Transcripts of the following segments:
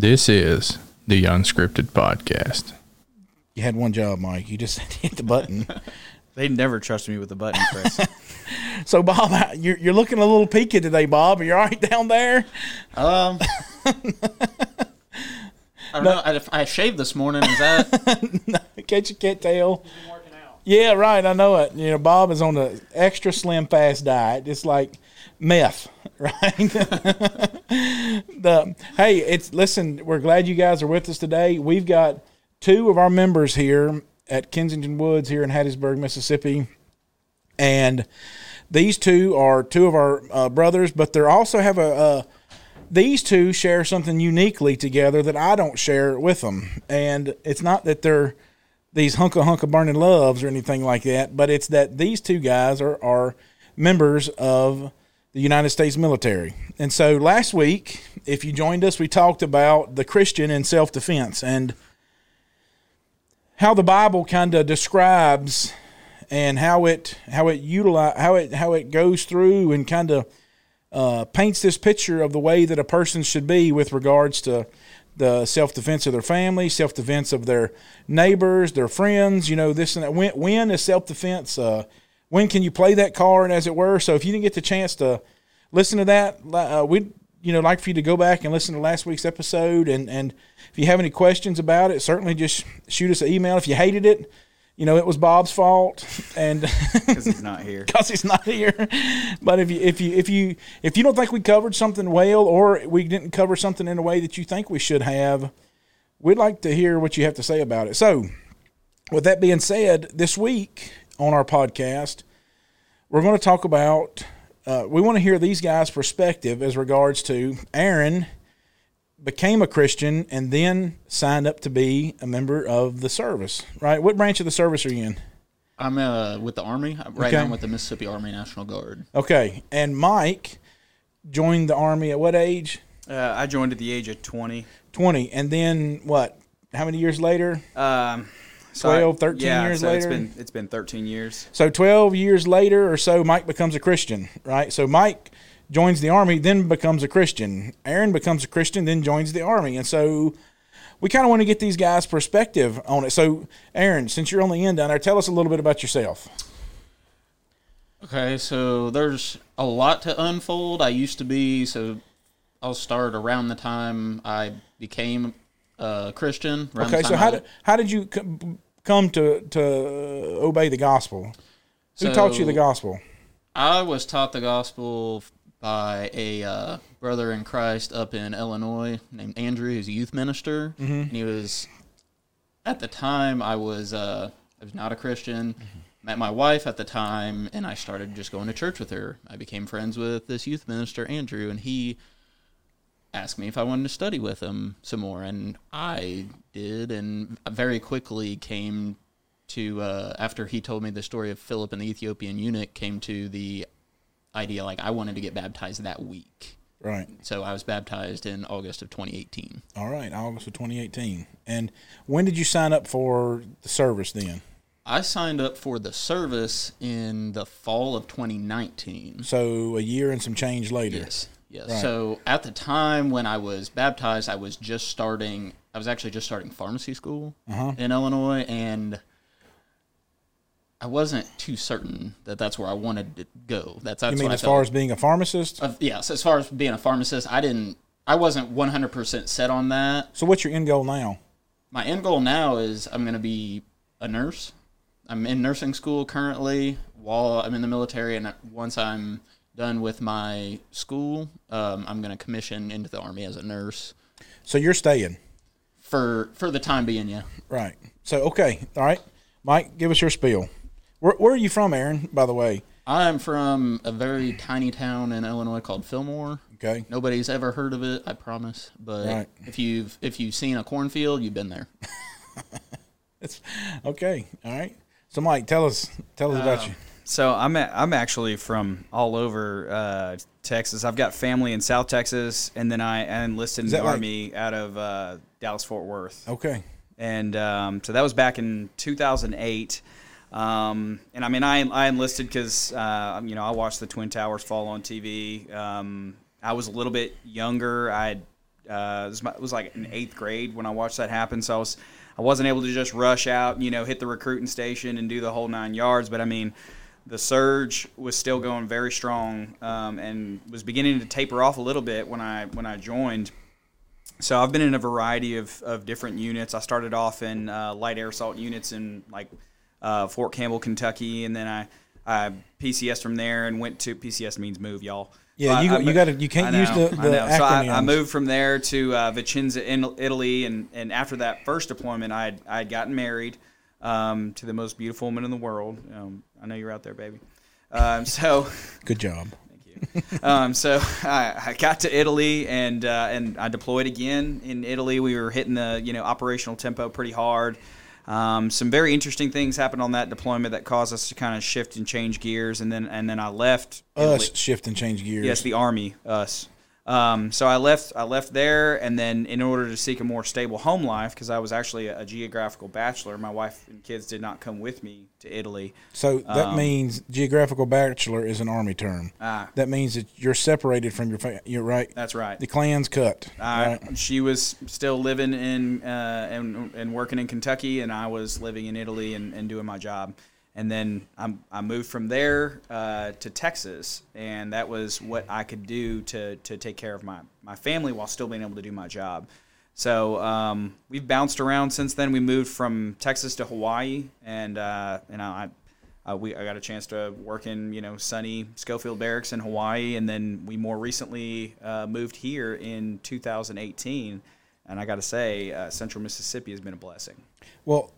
This is the Unscripted Podcast. You had one job, Mike. You just hit the button. They never trust me with the button, Chris. so, Bob, you're, you're looking a little peaky today, Bob. Are you all right down there? Um, I don't know. I, I shaved this morning. Is that? In case you can't tell. Yeah, right. I know it. You know, Bob is on the extra slim fast diet, It's like meth, right? the hey, it's listen. We're glad you guys are with us today. We've got two of our members here at Kensington Woods here in Hattiesburg, Mississippi, and these two are two of our uh, brothers, but they also have a. these two share something uniquely together that I don't share with them. And it's not that they're these hunka hunka burning loves or anything like that, but it's that these two guys are, are members of the United States military. And so last week, if you joined us, we talked about the Christian in self defense and how the Bible kind of describes and how it how it utilize how it how it goes through and kind of uh, paints this picture of the way that a person should be with regards to the self defense of their family, self defense of their neighbors, their friends. You know this and that. When, when is self defense? Uh, when can you play that card, as it were? So if you didn't get the chance to listen to that, uh, we'd you know like for you to go back and listen to last week's episode. And and if you have any questions about it, certainly just shoot us an email. If you hated it, you know it was Bob's fault, and Because he's not here. because he's not here. But if you if you if you if you don't think we covered something well, or we didn't cover something in a way that you think we should have, we'd like to hear what you have to say about it. So, with that being said, this week on our podcast, we're going to talk about. Uh, we want to hear these guys' perspective as regards to Aaron became a Christian and then signed up to be a member of the service. Right? What branch of the service are you in? I'm uh, with the Army. Right Okay. now, I'm with the Mississippi Army National Guard. Okay, and Mike joined the army at what age? Uh, I joined at the age of 20. Twenty, and then what? How many years later? Um, 12, 13 yeah, years so later? It's been, it's been 13 years. So twelve years later or so, Mike becomes a Christian, right? So Mike joins the army, then becomes a Christian. Aaron becomes a Christian, then joins the army, and so we kind of want to get these guys' perspective on it. So, Aaron, since you're on the end down there, tell us a little bit about yourself. Okay, so there's a lot to unfold. I used to be so. I'll start around the time I became a Christian. Okay, so how did how did you come to to obey the gospel? Who taught you the gospel? I was taught the gospel by a uh, brother in Christ up in Illinois named Andrew. He's a youth minister, and he was at the time I was uh, I was not a Christian. Met my wife at the time, and I started just going to church with her. I became friends with this youth minister Andrew, and he asked me if I wanted to study with him some more, and I did, and very quickly came to uh, after he told me the story of Philip and the Ethiopian eunuch, came to the idea like I wanted to get baptized that week. Right. So I was baptized in August of 2018. All right, August of 2018. And when did you sign up for the service then? I signed up for the service in the fall of 2019. So a year and some change later. Yes. Yes. Right. So at the time when I was baptized, I was just starting. I was actually just starting pharmacy school Uh-huh. in Illinois, and I wasn't too certain that that's where I wanted to go. That's that's You mean as far as being a pharmacist? Of, yes, as far as being a pharmacist, I didn't. I wasn't 100% set on that. So what's your end goal now? My end goal now is I'm going to be a nurse. I'm in nursing school currently while I'm in the military, and once I'm done with my school, um, I'm going to commission into the army as a nurse So you're staying. for for the time being. Yeah, Right. So okay. All right. Mike, give us your spiel. Where, where are you from, Aaron, by the way? I'm from a very tiny town in Illinois called Fillmore. Okay. Nobody's ever heard of it, I promise. But Right. if you've if you've seen a cornfield, you've been there. It's okay. All right. So Mike, tell us tell us about you. So I'm a, I'm actually from all over uh, Texas. I've got family in South Texas, and then I enlisted in the like- army out of uh, Dallas Fort Worth. Okay. and um, so that was back in 2008. Um, and I mean, I, I enlisted because uh, you know I watched the Twin Towers fall on TV. Um, I was a little bit younger. I Uh, it, was my, it was like in eighth grade when I watched that happen. So I was I wasn't able to just rush out, you know, hit the recruiting station and do the whole nine yards. But I mean, the surge was still going very strong um, and was beginning to taper off a little bit when I when I joined. So I've been in a variety of, of different units. I started off in uh, light air assault units in like uh, Fort Campbell, Kentucky, and then I, I PCS from there and went to PCS means move, y'all. Yeah, you- I- you gotta- you can't I use know, the- I the know. So I, I moved from there to uh, Vicenza, in Italy, and, and after that first deployment, I had, I had gotten married um, to the most beautiful woman in the world. Um, I know you're out there, baby. Um, so Good job. Thank you. Um, so I, I got to Italy and uh, and I deployed again in Italy. We were hitting the you know operational tempo pretty hard. Um, some very interesting things happened on that deployment that caused us to kind of shift and change gears, and then and then I left. Italy. Us shift and change gears. Yes, the army, us. Um, so I left. I left there, and then in order to seek a more stable home life, because I was actually a, a geographical bachelor, my wife and kids did not come with me to Italy. So that Um, means geographical bachelor is an army term. Ah. that means that you're separated from your. Fa- you're right. That's right. The clan's cut. I, right? She was still living in uh, and, and working in Kentucky, and I was living in Italy and, and doing my job. And then I, I moved from there uh, to Texas, and that was what I could do to, to take care of my, my family while still being able to do my job. So um, we've bounced around since then. We moved from Texas to Hawaii, and uh, and I, we I got a chance to work in you know sunny Schofield Barracks in Hawaii, and then we more recently uh, moved here in 2018. And I got to say, uh, Central Mississippi has been a blessing. Well,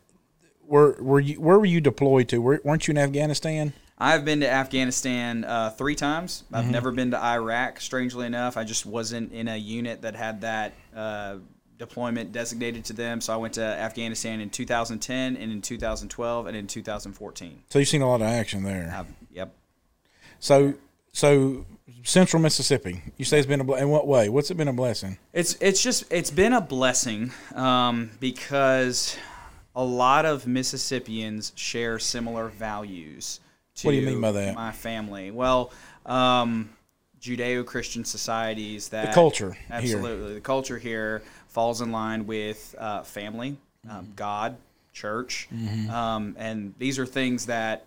were were you where were you deployed to? Were, weren't you in Afghanistan? I've been to Afghanistan uh, three times. I've never been to Iraq. Strangely enough, I just wasn't in a unit that had that uh, deployment designated to them. So I went to Afghanistan in 2010 and in 2012 and in 2014. So you've seen a lot of action there. I've, yep. So so Central Mississippi. You say it's been a ble- in what way? What's it been a blessing? It's it's just it's been a blessing um, because a lot of Mississippians share similar values. To What do you mean by that? My family. Well, um, Judeo-Christian societies that culture here. absolutely the culture here falls in line with uh, family, Mm-hmm. um, God, church, um, and these are things that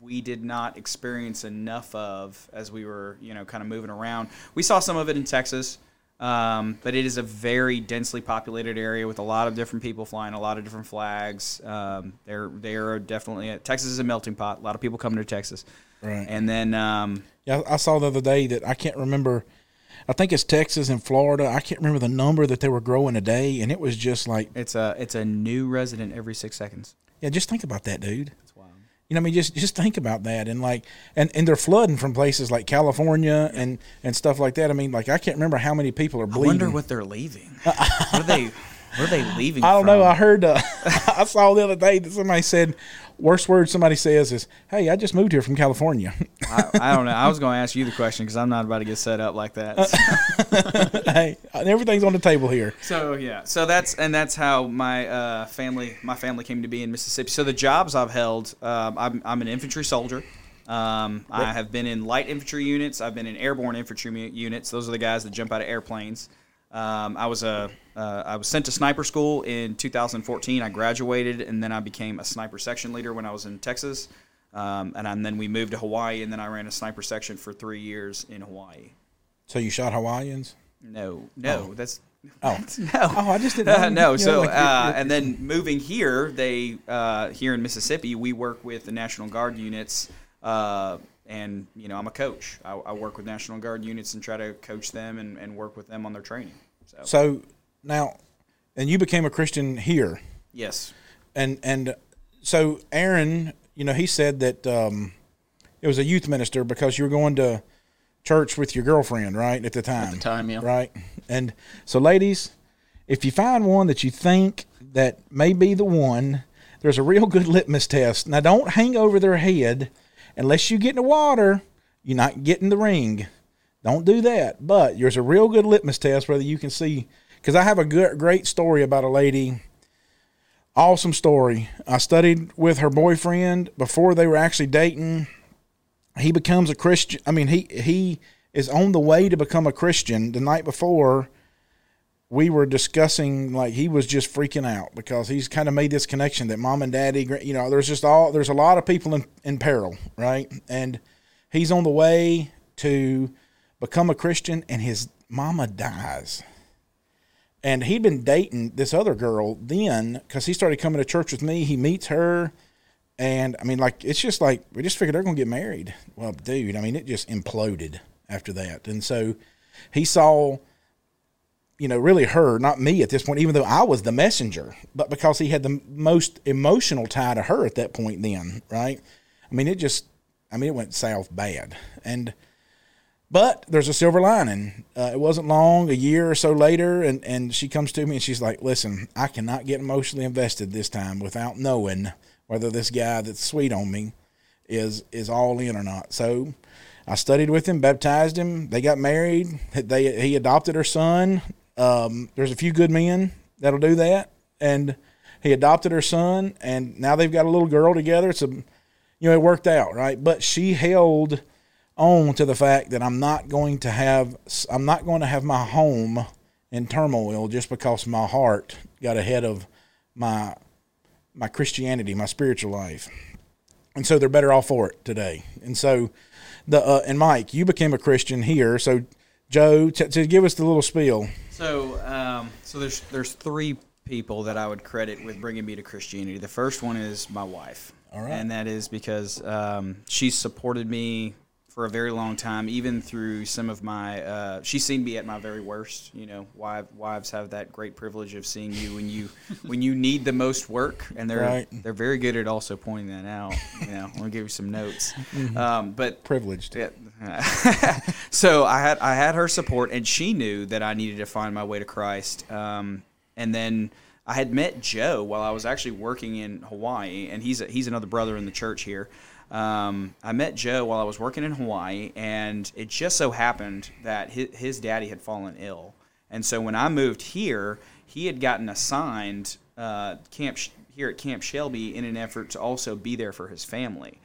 we did not experience enough of as we were, you know, kind of moving around. We saw some of it in Texas, um, but it is a very densely populated area with a lot of different people flying a lot of different flags. Um, they're they are definitely Texas is a melting pot. A lot of people coming to Texas, Right. and then um, Yeah, I saw the other day that I can't remember. I think it's Texas and Florida. I can't remember the number that they were growing a day, and it was just like, it's a it's a new resident every six seconds. yeah, just think about that, dude. You know, I mean, just just think about that, and like, and and they're flooding from places like California and and stuff like that. I mean, like, I can't remember how many people are I bleeding. wonder what they're leaving. what are they? Where are they leaving? I don't from? know. I heard. Uh, I saw the other day that somebody said, worst word somebody says is, "Hey, I just moved here from California." I, I don't know. I was going to ask you the question because I'm not about to get set up like that. hey, everything's on the table here. So yeah, so that's and that's how my uh, family my family came to be in Mississippi. So the jobs I've held, um, I'm I'm an infantry soldier. Um, I have been in light infantry units. I've been in airborne infantry units. Those are the guys that jump out of airplanes. Um, I was a uh, I was sent to sniper school in 2014. I graduated and then I became a sniper section leader when I was in Texas. Um, and, and then we moved to Hawaii and then I ran a sniper section for three years in Hawaii. So you shot Hawaiians? No, no, that's Oh. no. Oh, I just didn't. Uh, know. no, You know, so like, you're- uh, you're- and then moving here, they uh, here in Mississippi, we work with the National Guard units, uh, and you know I'm a coach. I, I work with National Guard units and try to coach them and, and work with them on their training. So, So now, and you became a Christian here, yes, and and so Aaron, you know, he said that um, it was a youth minister because you were going to church with your girlfriend, right, at the time. At the time, yeah. Right, and so ladies, if you find one that you think that may be the one, there's a real good litmus test. Now, don't hang over their head unless you get in the water. You're not getting the ring. Don't do that. But there's a real good litmus test whether you can see. Because I have a good, great story about a lady. Awesome story. I studied with her boyfriend before they were actually dating. He becomes a Christian. I mean, he he is on the way to become a Christian. The night before, we were discussing like he was just freaking out because he's kind of made this connection that mom and daddy, you know, there's just all there's a lot of people in in peril, right? And he's on the way to become a Christian, and his mama dies. And he'd been dating this other girl then because he started coming to church with me. He meets her. And I mean, like, it's just like, we just figured they're going to get married. Well, dude, I mean, it just imploded after that. And so he saw, you know, really her, not me at this point, even though I was the messenger, but because he had the most emotional tie to her at that point, then, right? I mean, it just, I mean, it went south bad. And, but there's a silver lining. Uh, it wasn't long, a year or so later, and, and she comes to me and she's like, Listen, I cannot get emotionally invested this time without knowing whether this guy that's sweet on me is is all in or not. So I studied with him, baptized him. They got married. They he adopted her son. Um, there's a few good men that'll do that, and he adopted her son, and now they've got a little girl together. It's a, you know, it worked out right. But she held on to the fact that I'm not going to have I'm not going to have my home in turmoil just because my heart got ahead of my my Christianity, my spiritual life. And so they're better off for it today. And so the uh, and Mike, you became a Christian here. So Joe, t- to give us the little spiel. So, um, so there's there's three people that I would credit with bringing me to Christianity. The first one is my wife, All right. and that is because um, she supported me for a very long time, even through some of my. Uh, she's seen me at my very worst. You know, wives, wives have that great privilege of seeing you when you when you need the most work, and they're Right. they're very good at also pointing that out. You know, I'm gonna give you some notes, Mm-hmm. um, but Privileged. yeah. so I had I had her support, and she knew that I needed to find my way to Christ. Um, and then I had met Joe while I was actually working in Hawaii, and he's a, he's another brother in the church here. Um, I met Joe while I was working in Hawaii, and it just so happened that his, his daddy had fallen ill, and so when I moved here, he had gotten assigned uh, camp here at Camp Shelby in an effort to also be there for his family.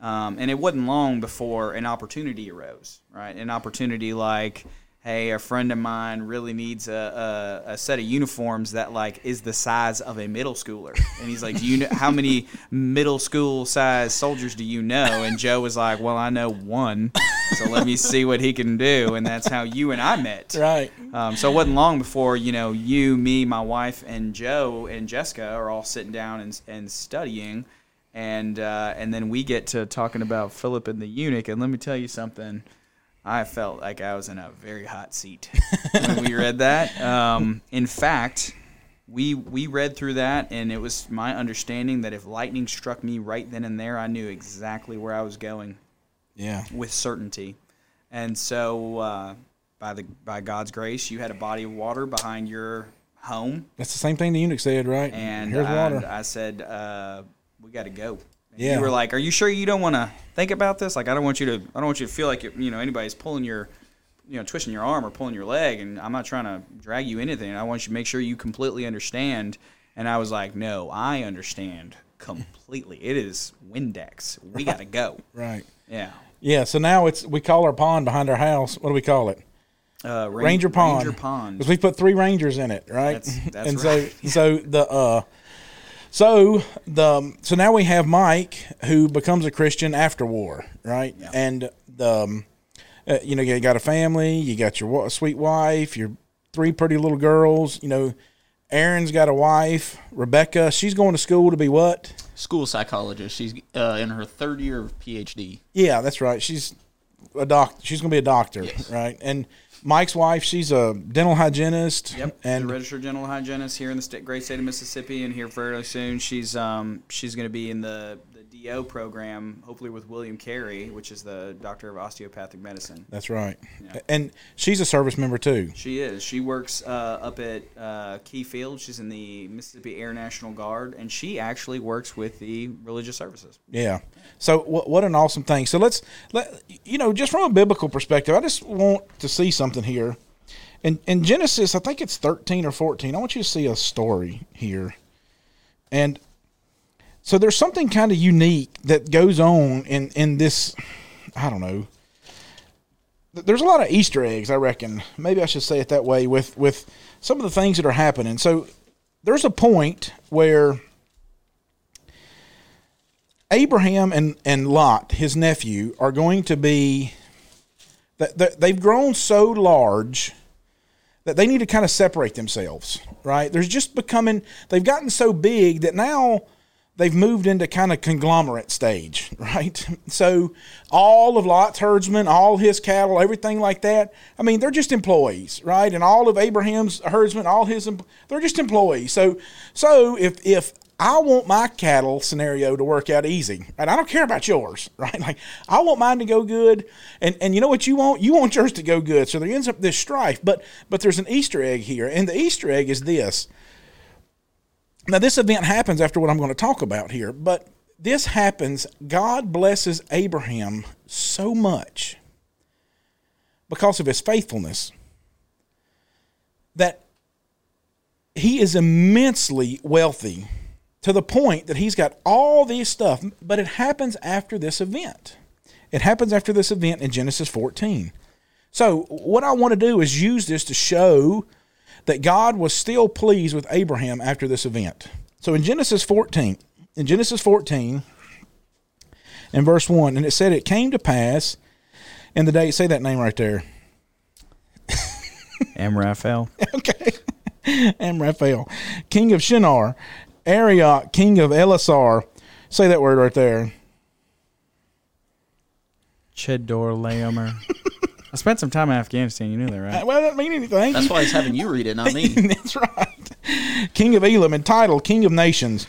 Um, and it wasn't long before an opportunity arose, right? An opportunity like, hey, a friend of mine really needs a, a, a set of uniforms that like is the size of a middle schooler. And he's like, do you know how many middle school size soldiers do you know? And Joe was like, well, I know one, so let me see what he can do. And that's how you and I met. Right. Um, so it wasn't long before you know you, me, my wife, and Joe and Jessica are all sitting down and, and studying, and uh, and then we get to talking about Philip and the eunuch. And let me tell you something, I felt like I was in a very hot seat when we read that. Um, in fact, we we read through that, and it was my understanding that if lightning struck me right then and there, I knew exactly where I was going Yeah. with certainty. And so, uh, by the by God's grace, you had a body of water behind your home, That's the same thing the eunuch said, right? and here's I, water. I said, uh, "We got to go." And Yeah. You were like, "Are you sure you don't want to think about this? Like, I don't want you to. I don't want you to feel like you you know anybody's pulling your." You know, twisting your arm or pulling your leg, and I'm not trying to drag you anything. I want you to make sure you completely understand. And I was like, "No, I understand completely. It is Windex. We got to go." right. Yeah. Yeah. So now it's we call our pond behind our house. What do we call it? Uh, Ran- Ranger Pond. Ranger Pond. Because we put three rangers in it, right? That's- that's and right. so so the uh so the so now we have Mike who becomes a Christian after war, right? Yeah. And the um, uh, you know you got a family, you got your wa- sweet wife, your three pretty little girls. You know, Aaron's got a wife, Rebecca. She's going to school to be what? School psychologist. She's uh, in her third year of PhD. Yeah, that's right. She's a doc. She's going to be a doctor, Yes. right? And Mike's wife, she's a dental hygienist. Yep, and she's a registered dental hygienist here in the state, great state of Mississippi, and here fairly soon. She's um she's going to be in the program, hopefully with William Carey, which is the doctor of osteopathic medicine. That's right. Yeah. And she's a service member too. She is. She works uh, up at uh, Key Field. She's in the Mississippi Air National Guard, and she actually works with the religious services. Yeah. So what, what an awesome thing. So let's let you know just from a biblical perspective, I just want to see something here. In in Genesis, I think it's 13 or 14. I want you to see a story here. And so there's something kind of unique that goes on in in this I don't know. there's a lot of Easter eggs, I reckon. Maybe I should say it that way with with some of the things that are happening. So there's a point where Abraham and, and Lot, his nephew, are going to be they've grown so large that they need to kind of separate themselves, right? There's just becoming they've gotten so big that now they've moved into kind of conglomerate stage, right? So all of Lot's herdsmen, all his cattle, everything like that, I mean, they're just employees, right? And all of Abraham's herdsmen, all his they're just employees. So so if if I want my cattle scenario to work out easy, and I don't care about yours, right? Like I want mine to go good, and and you know what you want? You want yours to go good. So there ends up this strife, but but there's an Easter egg here, and the Easter egg is this. Now this event happens after what I'm going to talk about here, but this happens. God blesses Abraham so much because of his faithfulness that he is immensely wealthy to the point that he's got all these stuff, but it happens after this event. It happens after this event in Genesis 14. So, what I want to do is use this to show that God was still pleased with Abraham after this event. So, in Genesis 14, in Genesis 14, in verse 1, and it said, It came to pass in the day, say that name right there. Amraphel. okay. Amraphel, king of Shinar, Arioch, king of Elasar. Say that word right there. Chedorlaomer. I spent some time in Afghanistan. You knew that, right? Well, that doesn't mean anything. That's why he's having you read it, not me. That's right. King of Elam, entitled King of Nations.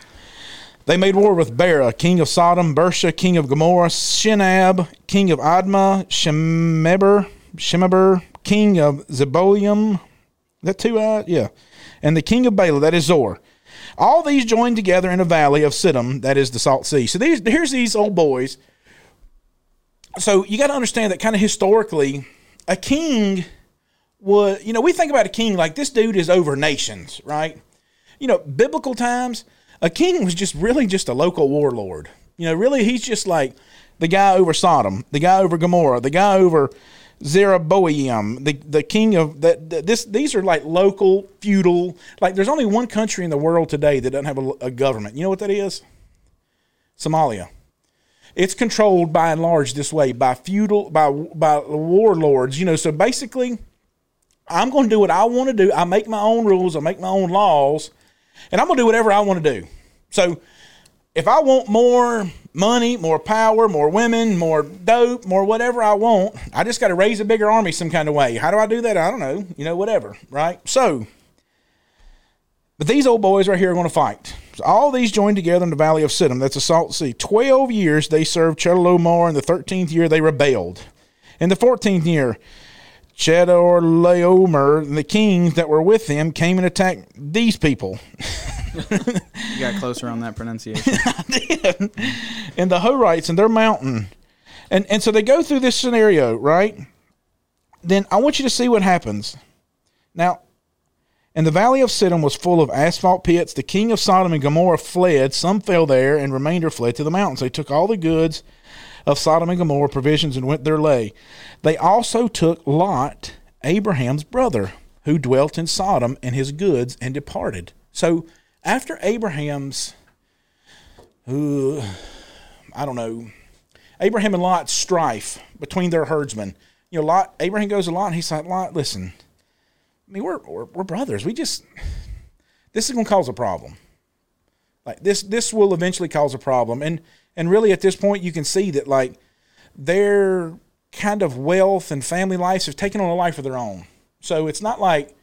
They made war with Bera, king of Sodom, Birsha, king of Gomorrah, Shinab, king of Admah, Shemeber, Shemeber, king of Zeboium. That two eyes? Yeah. And the king of Bela, that is Zoar. All these joined together in a valley of Siddim, that is the Salt Sea. So these, here's these old boys. So you got to understand that kind of historically, a king would, you know, we think about a king like this dude is over nations, right? You know, biblical times, a king was just really just a local warlord. You know, really he's just like the guy over Sodom, the guy over Gomorrah, the guy over Zeroboam, the the king of that. that- This these are like local feudal. Like there's only one country in the world today that doesn't have a, a government. You know what that is? Somalia. It's controlled by and large this way by feudal by by warlords. You know, so basically, I'm going to do what I want to do. I make my own rules. I make my own laws, and I'm going to do whatever I want to do. So, if I want more money, more power, more women, more dope, more whatever I want, I just got to raise a bigger army some kind of way. How do I do that? I don't know. You know, whatever, right? So, but these old boys right here are going to fight. All these joined together in the valley of Siddim. That's a salt sea. Twelve years they served Chedorlaomer. In the thirteenth year they rebelled. In the fourteenth year, Chedorlaomer and the kings that were with him came and attacked these people. You got closer on that pronunciation. and the Horites and their mountain. And and so they go through this scenario, right? Then I want you to see what happens. Now, and the valley of Siddim was full of asphalt pits. The king of Sodom and Gomorrah fled. Some fell there, and remainder fled to the mountains. They took all the goods of Sodom and Gomorrah, provisions, and went their lay. They also took Lot, Abraham's brother, who dwelt in Sodom, and his goods, and departed. So after Abraham's, uh, I don't know, Abraham and Lot's strife between their herdsmen. You know, Lot, Abraham goes to Lot, and he's like, Lot, listen, I mean, we're, we're, we're brothers. We just, this is going to cause a problem. Like this, this will eventually cause a problem. And, and really at this point, you can see that like their kind of wealth and family lives have taken on a life of their own. So it's not like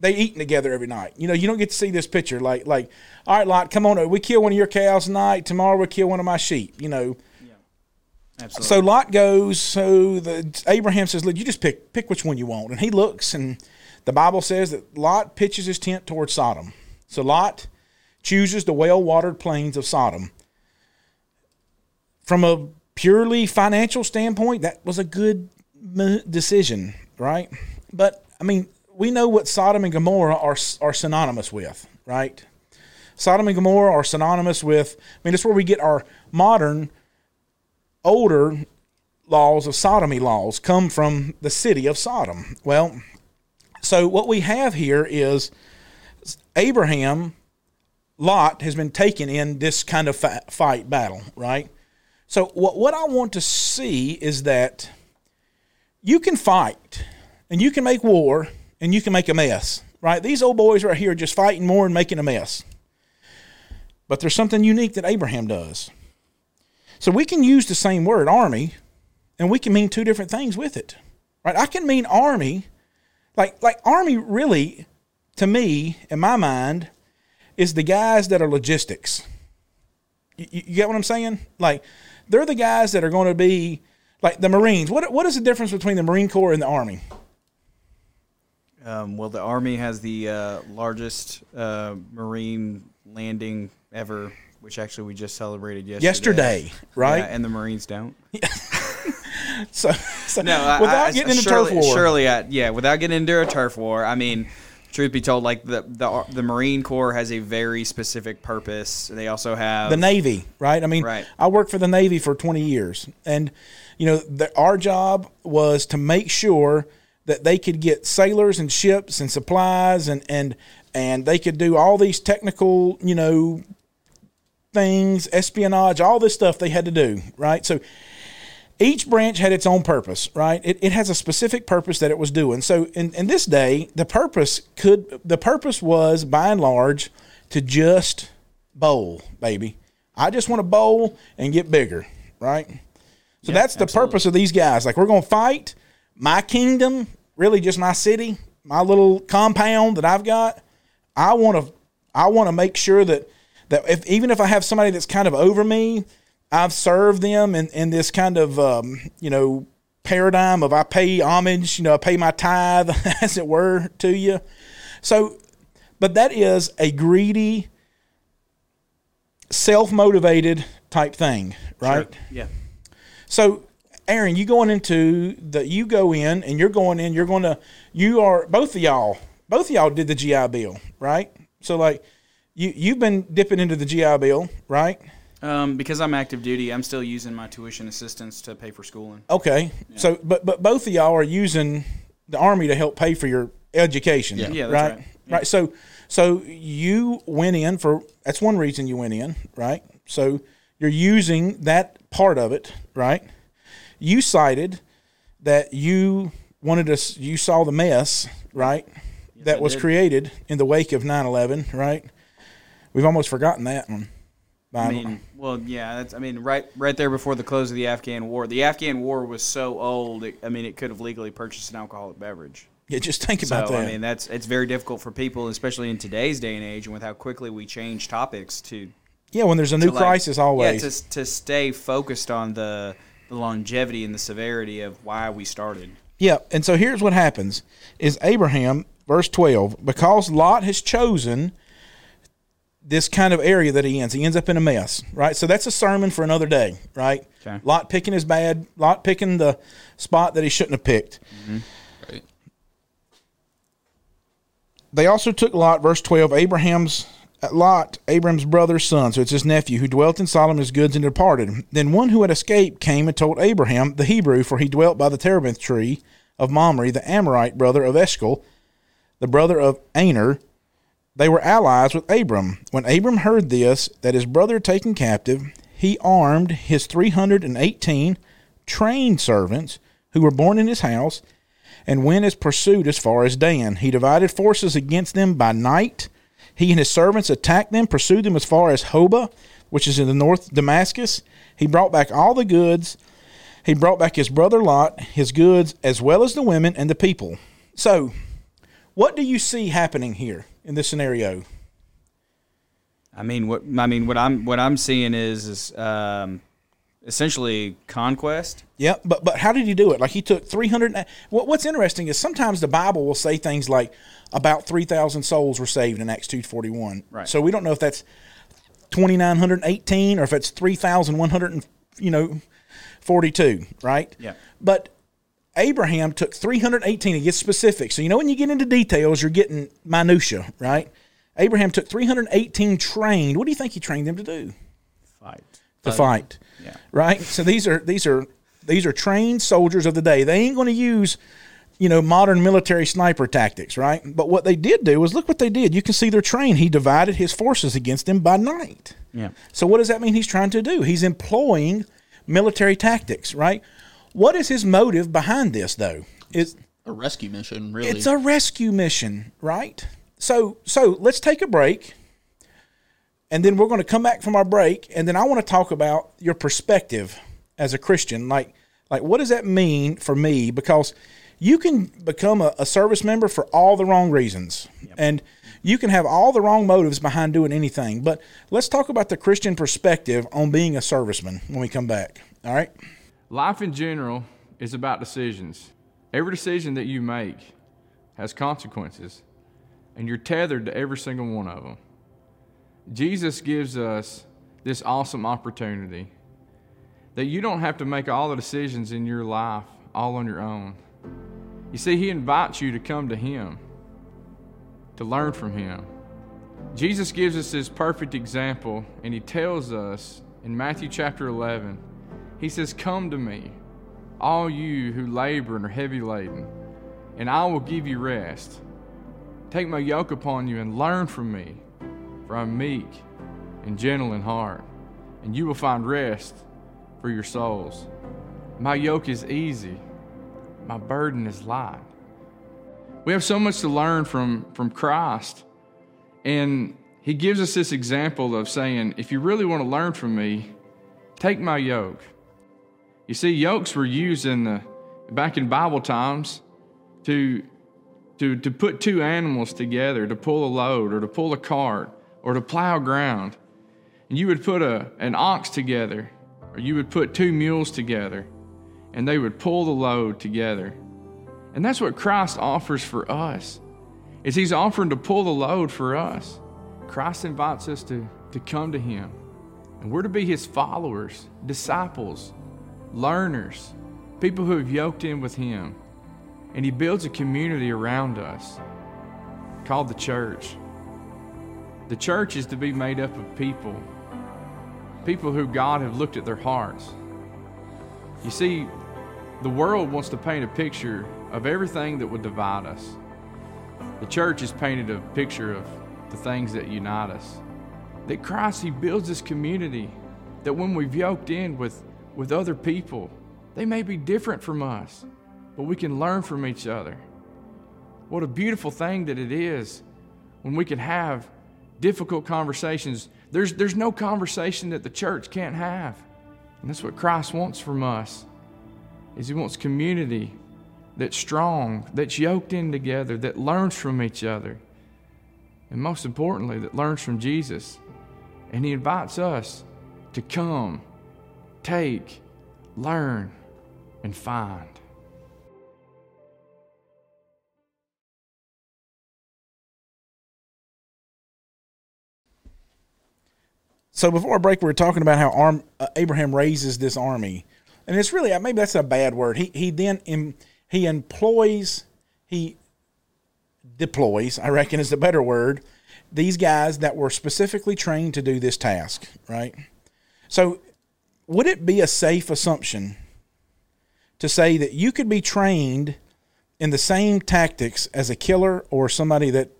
they eating together every night. You know, you don't get to see this picture like, like, all right, Lot, come on, we kill one of your cows tonight. Tomorrow we kill one of my sheep. You know, Absolutely. so Lot goes. So the Abraham says, "Look, you just pick pick which one you want." And he looks, and the Bible says that Lot pitches his tent towards Sodom. So Lot chooses the well-watered plains of Sodom. From a purely financial standpoint, that was a good decision, right? But I mean, we know what Sodom and Gomorrah are are synonymous with, right? Sodom and Gomorrah are synonymous with. I mean, that's where we get our modern older laws of sodomy laws come from the city of Sodom. Well, so what we have here is Abraham, Lot has been taken in this kind of fight battle, right? So what what I want to see is that you can fight and you can make war and you can make a mess, right? These old boys right here are just fighting more and making a mess. But there's something unique that Abraham does. So we can use the same word, army, and we can mean two different things with it. Right? I can mean army, like like army really, to me, in my mind, is the guys that are logistics. You, you get what I'm saying? Like they're the guys that are going to be like the Marines. What what is the difference between the Marine Corps and the Army? Um, well, the Army has the uh, largest uh, Marine landing ever, which actually we just celebrated yesterday. Yesterday, right? Yeah, and the Marines don't. So, so No, I- without I- getting into surely, turf war, Surely, I, yeah, without getting into a turf war. I mean, truth be told, like the the the Marine Corps has a very specific purpose. They also have the Navy, right? I mean, Right. I worked for the Navy for 20 years, and you know, the, our job was to make sure that they could get sailors and ships and supplies, and and and they could do all these technical, you know, things, espionage, all this stuff they had to do, right? So each branch had its own purpose, right? It, it has a specific purpose that it was doing. So in, in this day, the purpose could the purpose was by and large to just bowl, baby. I just want to bowl and get bigger, right? So that's the purpose of these guys. Like we're gonna fight my kingdom, really just my city, my little compound that I've got. I want to I want to make sure that that if even if I have somebody that's kind of over me, I've served them in, in this kind of um, you know paradigm of I pay homage, you know, I pay my tithe, as it were, to you. So, but that is a greedy, self motivated type thing, right? yeah. So, Aaron, you going into the you go in and you're going in. You're going to you are both of y'all. Both of y'all did the GI Bill, right? So, like you you've been dipping into the GI Bill, right? Um, because I'm active duty, I'm still using my tuition assistance to pay for schooling. Okay. So, but but both of y'all are using the army to help pay for your education. Yeah. Yeah, that's right. right. Yeah. Right. So so you went in for that's one reason you went in, right? So you're using that part of it, right? You cited that you wanted us you saw the mess, right? that I was did. created in the wake of 9/11, right? We've almost forgotten that one. I mean, well, yeah, that's. I mean, right, right there before the close of the Afghan War. The Afghan War was so old. It, I mean, it could have legally purchased an alcoholic beverage. yeah, just think So about that. I mean, that's it's very difficult for people, especially in today's day and age, and with how quickly we change topics to yeah, when there's a new like- crisis always. Yeah, to to stay focused on the the longevity and the severity of why we started. Yeah, and so here's what happens: is Abraham, verse twelve, because Lot has chosen this kind of area that he ends, he ends up in a mess, right? So that's a sermon for another day, right? Okay. Lot picking is bad, Lot picking the spot that he shouldn't have picked. Right. They also took Lot, verse 12, Abraham's uh, Lot, Abraham's brother's son, so it's his nephew, who dwelt in Sodom his goods and departed. Then one who had escaped came and told Abraham, the Hebrew, for he dwelt by the terebinth tree of Mamre, the Amorite brother of Eshcol, the brother of Aner. They were allies with Abram. When Abram heard this, that his brother had taken captive, he armed his 318 trained servants who were born in his house and went as pursued as far as Dan. He divided forces against them by night. He and his servants attacked them, pursued them as far as Hobah, which is in the north Damascus. He brought back all the goods. He brought back his brother Lot, his goods, as well as the women and the people. So, what do you see happening here in this scenario? I mean, what I mean, what I'm what I'm seeing is is um, essentially conquest. Yeah, but but how did he do it? Like he took three hundred. What, what's interesting is sometimes the Bible will say things like about three thousand souls were saved in Acts two forty one. Right. So we don't know if that's twenty nine hundred eighteen or if it's three thousand one hundred and you know forty two. Right. Yeah. But Abraham took three hundred eighteen. It gets specific. So you know when you get into details, you're getting minutia. Right. Abraham took three hundred eighteen trained. What do you think he trained them to do? Fight. To fight. Yeah. Right. So these are these are These are trained soldiers of the day. They ain't going to use, you know, modern military sniper tactics, right? But what they did do was look what they did. You can see they're trained. He divided his forces against them by night. Yeah. So what does that mean he's trying to do? He's employing military tactics, right? What is his motive behind this though? Is A rescue mission, really. it's a rescue mission, right? So so let's take a break. And then we're going to come back from our break and then I want to talk about your perspective as a Christian. Like like what does that mean for me because you can become a, a service member for all the wrong reasons. And you can have all the wrong motives behind doing anything. But let's talk about the Christian perspective on being a serviceman when we come back. All right? Life in general is about decisions. Every decision that you make has consequences, and you're tethered to every single one of them. Jesus gives us this awesome opportunity that you don't have to make all the decisions in your life all on your own. You see, He invites you to come to Him, to learn from Him. Jesus gives us this perfect example, and He tells us in Matthew chapter 11, He says, Come to me, all you who labor and are heavy laden, and I will give you rest. Take my yoke upon you and learn from me, for I'm meek and gentle in heart, and you will find rest for your souls. My yoke is easy, my burden is light. We have so much to learn from, from Christ, and He gives us this example of saying, if you really want to learn from me, take my yoke. You see, yokes were used in the back in Bible times to to, to put two animals together to pull a load or to pull a cart or to plow ground. And you would put a, an ox together or you would put two mules together and they would pull the load together. And that's what Christ offers for us. Is he's offering to pull the load for us. Christ invites us to, to come to him. And we're to be his followers, disciples, learners, people who have yoked in with him. And he builds a community around us called the church. The church is to be made up of people, people who God have looked at their hearts. You see, the world wants to paint a picture of everything that would divide us. The church has painted a picture of the things that unite us. That Christ, He builds this community that when we've yoked in with, with other people, they may be different from us, but we can learn from each other. What a beautiful thing that it is when we can have difficult conversations. There's, there's no conversation that the church can't have. And that's what Christ wants from us. Is he wants community that's strong, that's yoked in together, that learns from each other. And most importantly, that learns from Jesus. And he invites us to come, take, learn, and find. So before our break, we were talking about how Arm, uh, Abraham raises this army, and it's really maybe that's a bad word. He he then em, he employs he deploys. I reckon is the better word. These guys that were specifically trained to do this task, right? So, would it be a safe assumption to say that you could be trained in the same tactics as a killer or somebody that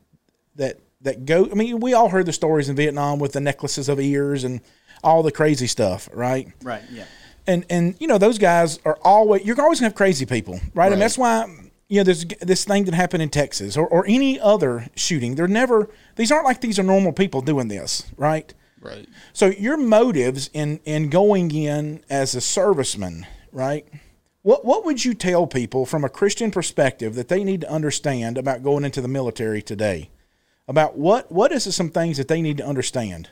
that that go I mean we all heard the stories in Vietnam with the necklaces of ears and all the crazy stuff, right? Right. Yeah. And and you know those guys are always you're always gonna have crazy people, right? And that's why you know there's this thing that happened in Texas or, or any other shooting. They're never these aren't like these are normal people doing this, right? Right. So your motives in in going in as a serviceman, right? What what would you tell people from a Christian perspective that they need to understand about going into the military today? About what what is some things that they need to understand?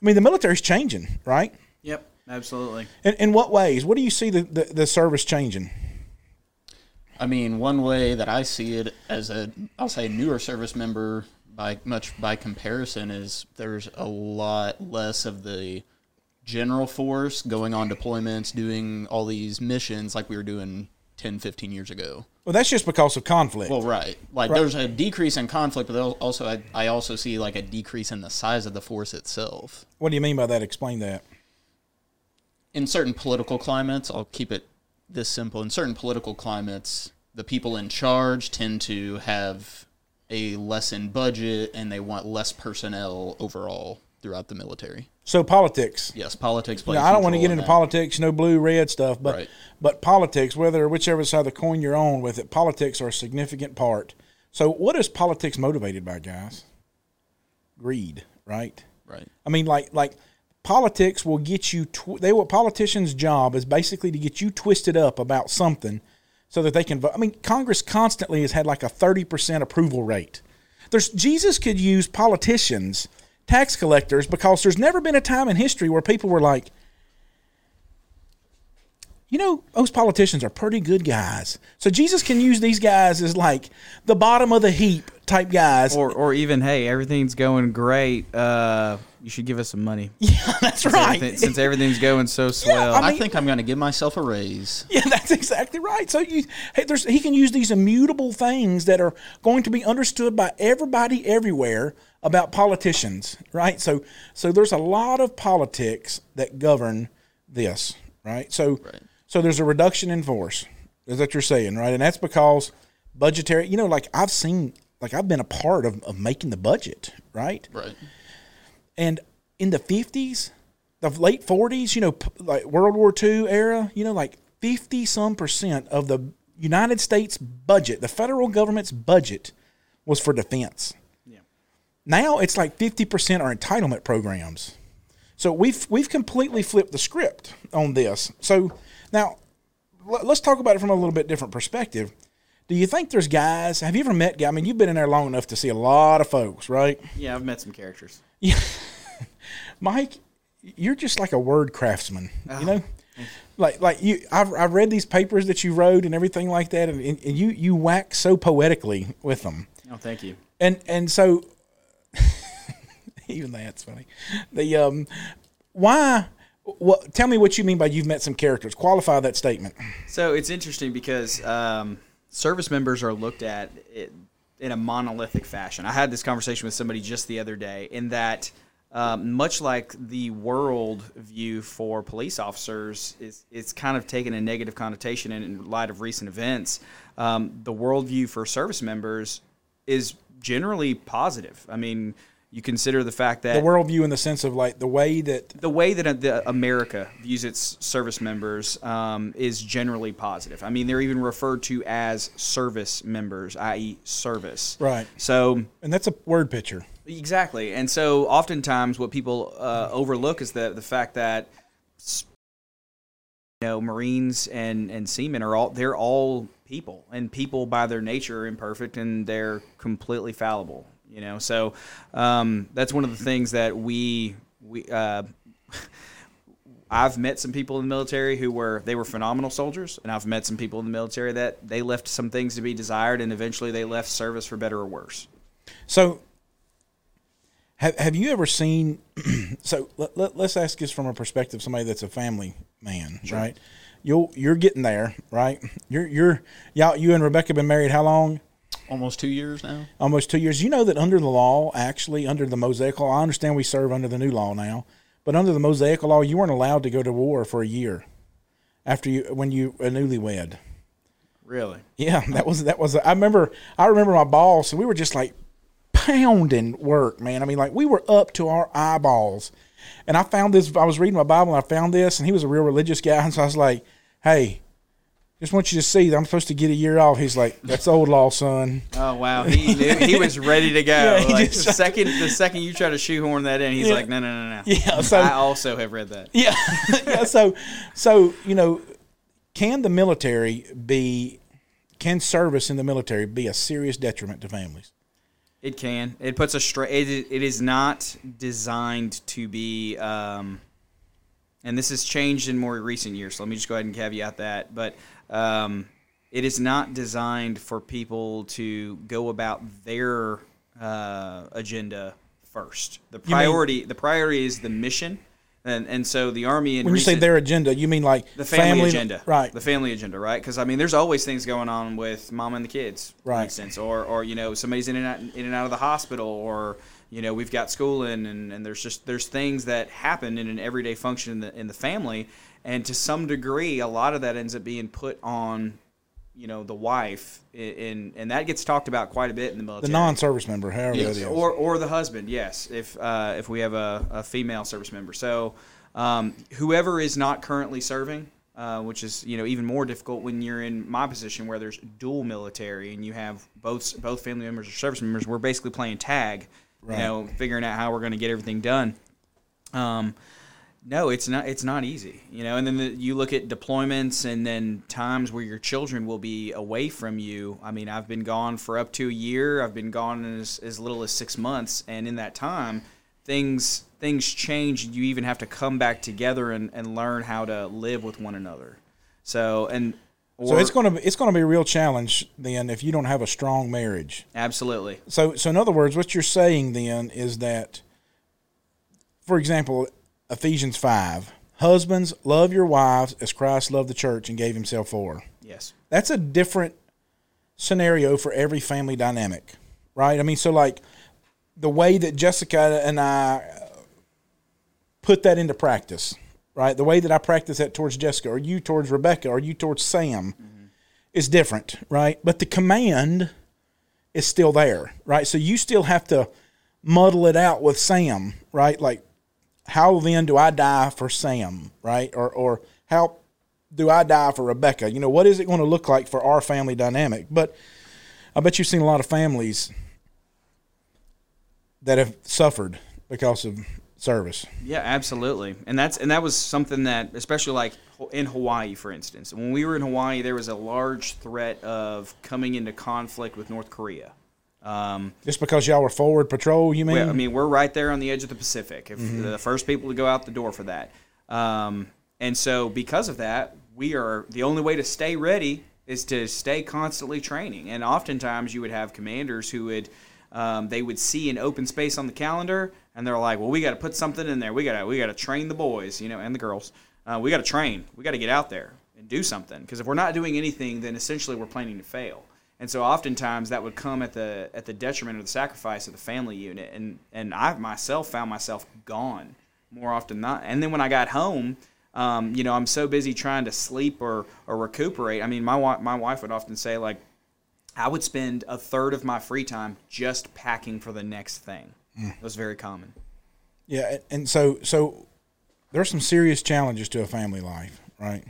I mean, the military's changing, right? Yep. Absolutely. In, in what ways? What do you see the, the, the service changing? I mean, one way that I see it as a, I'll say, newer service member by much by comparison is there's a lot less of the general force going on deployments, doing all these missions like we were doing 10, 15 years ago. Well, that's just because of conflict. Well, right. Like there's a decrease in conflict, but also I, I also see like a decrease in the size of the force itself. what do you mean by that? Explain that. in certain political climates, I'll keep it this simple. In certain political climates, the people in charge tend to have a lessened budget and they want less personnel overall throughout the military. So politics. Yes, politics plays. Now, I don't want to get in into that. politics, no blue red stuff, but Right. but politics, whether whichever side of the coin you're on with it, politics are a significant part. So, what is politics motivated by, guys? Greed, right? Right. I mean, like like politics will get you. Tw- they what politicians' job is basically to get you twisted up about something, so that they can vote. I mean, Congress constantly has had like a thirty percent approval rate. There's Jesus could use politicians, tax collectors, because there's never been a time in history where people were like, you know, those politicians are pretty good guys. So Jesus can use these guys as like the bottom of the heap type guys. Or, or even, hey, everything's going great. Uh, you should give us some money. yeah, that's right. Everything- Since everything's going so swell. I I, mean- think I'm going to give myself a raise. Yeah, that's exactly right. So you, hey, there's he can use these immutable things that are going to be understood by everybody everywhere about politicians, right? So, so there's a lot of politics that govern this, right? So, Right. so there's a reduction in force. Is that you're saying, right? And that's because budgetary. You know, like I've seen, like I've been a part of of making the budget, right? Right. And in the 50s, the late 40s, you know, like World War II era, you know, like 50 some percent of the United States budget, the federal government's budget, was for defense. Yeah. Now it's like 50% are entitlement programs. So we've we've completely flipped the script on this. So now l- let's talk about it from a little bit different perspective. Do you think there's guys? Have you ever met guys? I mean, you've been in there long enough to see a lot of folks, right? yeah, I've met some characters. Mike, you're just like a word craftsman, you know? Like, like you, I've, I've read these papers that you wrote and everything like that, and, and you, you wax so poetically with them, Oh, thank you. and and so, even that's funny. The um, why? Well, Tell me what you mean by you've met some characters. Qualify that statement. So it's interesting because um, service members are looked at in a monolithic fashion. I had this conversation with somebody just the other day, in that um, much like the world view for police officers is it's kind of taken a negative connotation in, in light of recent events. Um, the worldview for service members is generally positive. I mean, you consider the fact that The worldview in the sense of like the way that the way that uh, the America views its service members um, is generally positive. I mean, they're even referred to as service members, i.e., service. right, So and that's a word picture. exactly, and so oftentimes what people uh, overlook is the the fact that you know Marines and and seamen are all they're all people, and people by their nature are imperfect and they're completely fallible. You know, so um, that's one of the things that we we. Uh, I've met some people in the military who were they were phenomenal soldiers, and I've met some people in the military that they left some things to be desired, and eventually they left service for better or worse. So, have have you ever seen? so let, let, us ask this from a perspective of somebody that's a family man, right? You'll you're getting there, right? You're you're y'all you and Rebecca been married how long? Almost two years now. Almost two years. You know that under the law, actually under the Mosaic law, I understand we serve under the new law now, but under the Mosaic law, you weren't allowed to go to war for a year after you when you a newlywed. Really? Yeah, that was that was. I remember. I remember my boss, and we were just like pounding work, man. I mean, like we were up to our eyeballs. And I found this. I was reading my Bible, and I found this, and he was a real religious guy. And so I was like, "Hey, just want you to see that I'm supposed to get a year off." He's like, "That's old law, son." Oh wow, he knew, he was ready to go. Yeah, like the second the second you try to shoehorn that in, he's Yeah. like, no, no, no, no. Yeah, so- I also have read that. Yeah, yeah. So, so you know, can the military be? Can service in the military be a serious detriment to families? It can. It puts a straight. It, is- it is not designed to be. Um, and this has changed in more recent years. So let me just go ahead and caveat that. But um, it is not designed for people to go about their uh, agenda first. The mean- priority. the priority is the mission. And, and so the army When you say their agenda, you mean like the family, agenda, right? The family agenda, right? Because I mean, there's always things going on with mom and the kids, for Right. instance, or or you know somebody's in and out in and out of the hospital, or you know we've got schooling and, and there's just there's things that happen in an everyday function in the in the family and to some degree a lot of that ends up being put on you know the wife and and that gets talked about quite a bit in the military The non-service member, however Yes. is. or or the husband yes if uh, if we have a, a female service member so um, whoever is not currently serving uh, which is you know even more difficult when you're in my position where there's dual military and you have both both family members or service members we're basically playing tag you know figuring out how we're going to get everything done um, no, it's not. It's not easy, you know. And then the, you look at deployments, and then times where your children will be away from you. I mean, I've been gone for up to a year. I've been gone as, as little as six months, and in that time, things things change. You even have to come back together and, and learn how to live with one another. So and or, so it's going to be it's going to be a real challenge then if you don't have a strong marriage. absolutely So so in other words, what you're saying then is that, for example, Ephesians five, husbands love your wives as Christ loved the church and gave Himself for. yes, That's a different scenario for every family dynamic, right? I mean, so like the way that Jessica and I uh, put that into practice, right? The way that I practice that towards Jessica, or you towards Rebecca, or you towards Sam, is different, right? But the command is still there, right? So you still have to muddle it out with Sam, right? Like, how then do I die for Sam, right? Or or how do I die for Rebecca? You know, what is it going to look like for our family dynamic? But I bet you've seen a lot of families that have suffered because of service. Yeah, absolutely. And that's and that was something that especially like in Hawaii for instance. When we were in Hawaii there was a large threat of coming into conflict with North Korea. Um, Just because y'all were forward patrol, you mean? well, I mean, we're right there on the edge of the Pacific. If the first people to go out the door for that, um, and so because of that, we are the only way to stay ready is to stay constantly training. And oftentimes, you would have commanders who would um, they would see an open space on the calendar, and they're like, "Well, we got to put something in there. We got to we got to train the boys, you know, and the girls. Uh, we got to train. We got to get out there and do something. Because if we're not doing anything, then essentially we're planning to fail." And so oftentimes that would come at the at the detriment or the sacrifice of the family unit. And and I myself found myself gone more often than not. And then when I got home, um, you know, I'm so busy trying to sleep or or recuperate. I mean, my wi- my wife would often say like, I would spend a third of my free time just packing for the next thing. It was very common. Yeah, and so so there's some serious challenges to a family life, right?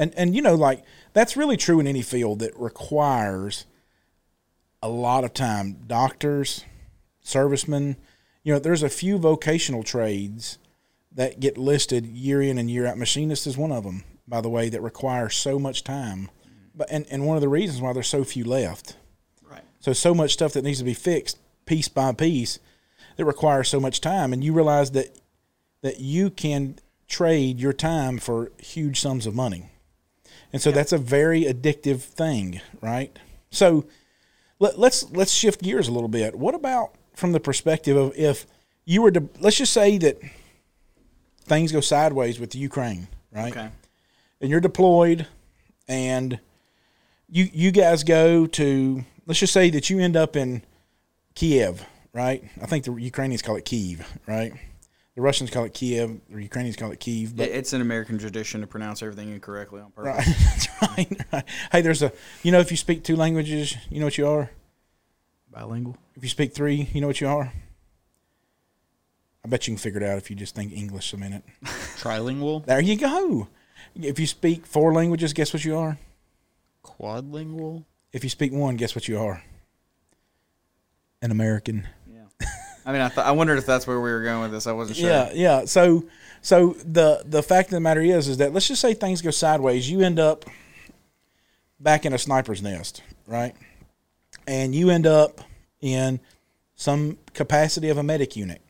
And and you know, like that's really true in any field that requires a lot of time. Doctors, servicemen, you know, there's a few vocational trades that get listed year in and year out. Machinist is one of them, by the way, that requires so much time. But and, and one of the reasons why there's so few left. Right. So so much stuff that needs to be fixed piece by piece that requires so much time, and you realize that that you can trade your time for huge sums of money, and so that's a very addictive thing, right? So let, let's let's shift gears a little bit. What about from the perspective of if you were to let's just say that things go sideways with the Ukraine, right? Okay. and you're deployed and you you guys go to let's just say that you end up in Kiev, right? I think the Ukrainians call it Kiev, right? The Russians call it Kiev, the Ukrainians call it Kiev, but It's an American tradition to pronounce everything incorrectly on purpose. right, that's right, right. Hey, there's a you know if you speak two languages, you know what you are. Bilingual. If you speak three, you know what you are. I bet you can figure it out if you just think English a minute. Trilingual, There you go. If you speak four languages, guess what you are? quadlingual. If you speak one, guess what you are? An American. I mean, I, th- I wondered if that's where we were going with this. I wasn't sure. Yeah, yeah. So, so the the fact of the matter is, is that let's just say things go sideways. You end up back in a sniper's nest, right? And you end up in some capacity of a medic unit.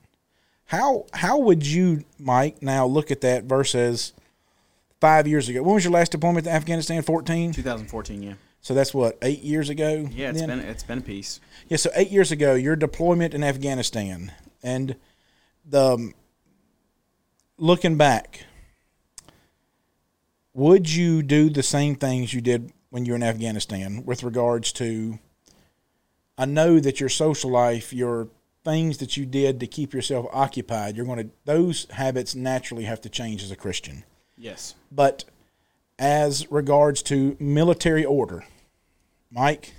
How how would you, Mike, now look at that versus five years ago? When was your last deployment to Afghanistan? Fourteen. 2014. Yeah. So that's what eight years ago. Yeah. It's then? been it's been a piece. Yeah, so eight years ago, your deployment in Afghanistan, and the um, looking back, would you do the same things you did when you were in Afghanistan with regards to? I know that your social life, your things that you did to keep yourself occupied, you're going to those habits naturally have to change as a Christian. Yes. But as regards to military order, Mike,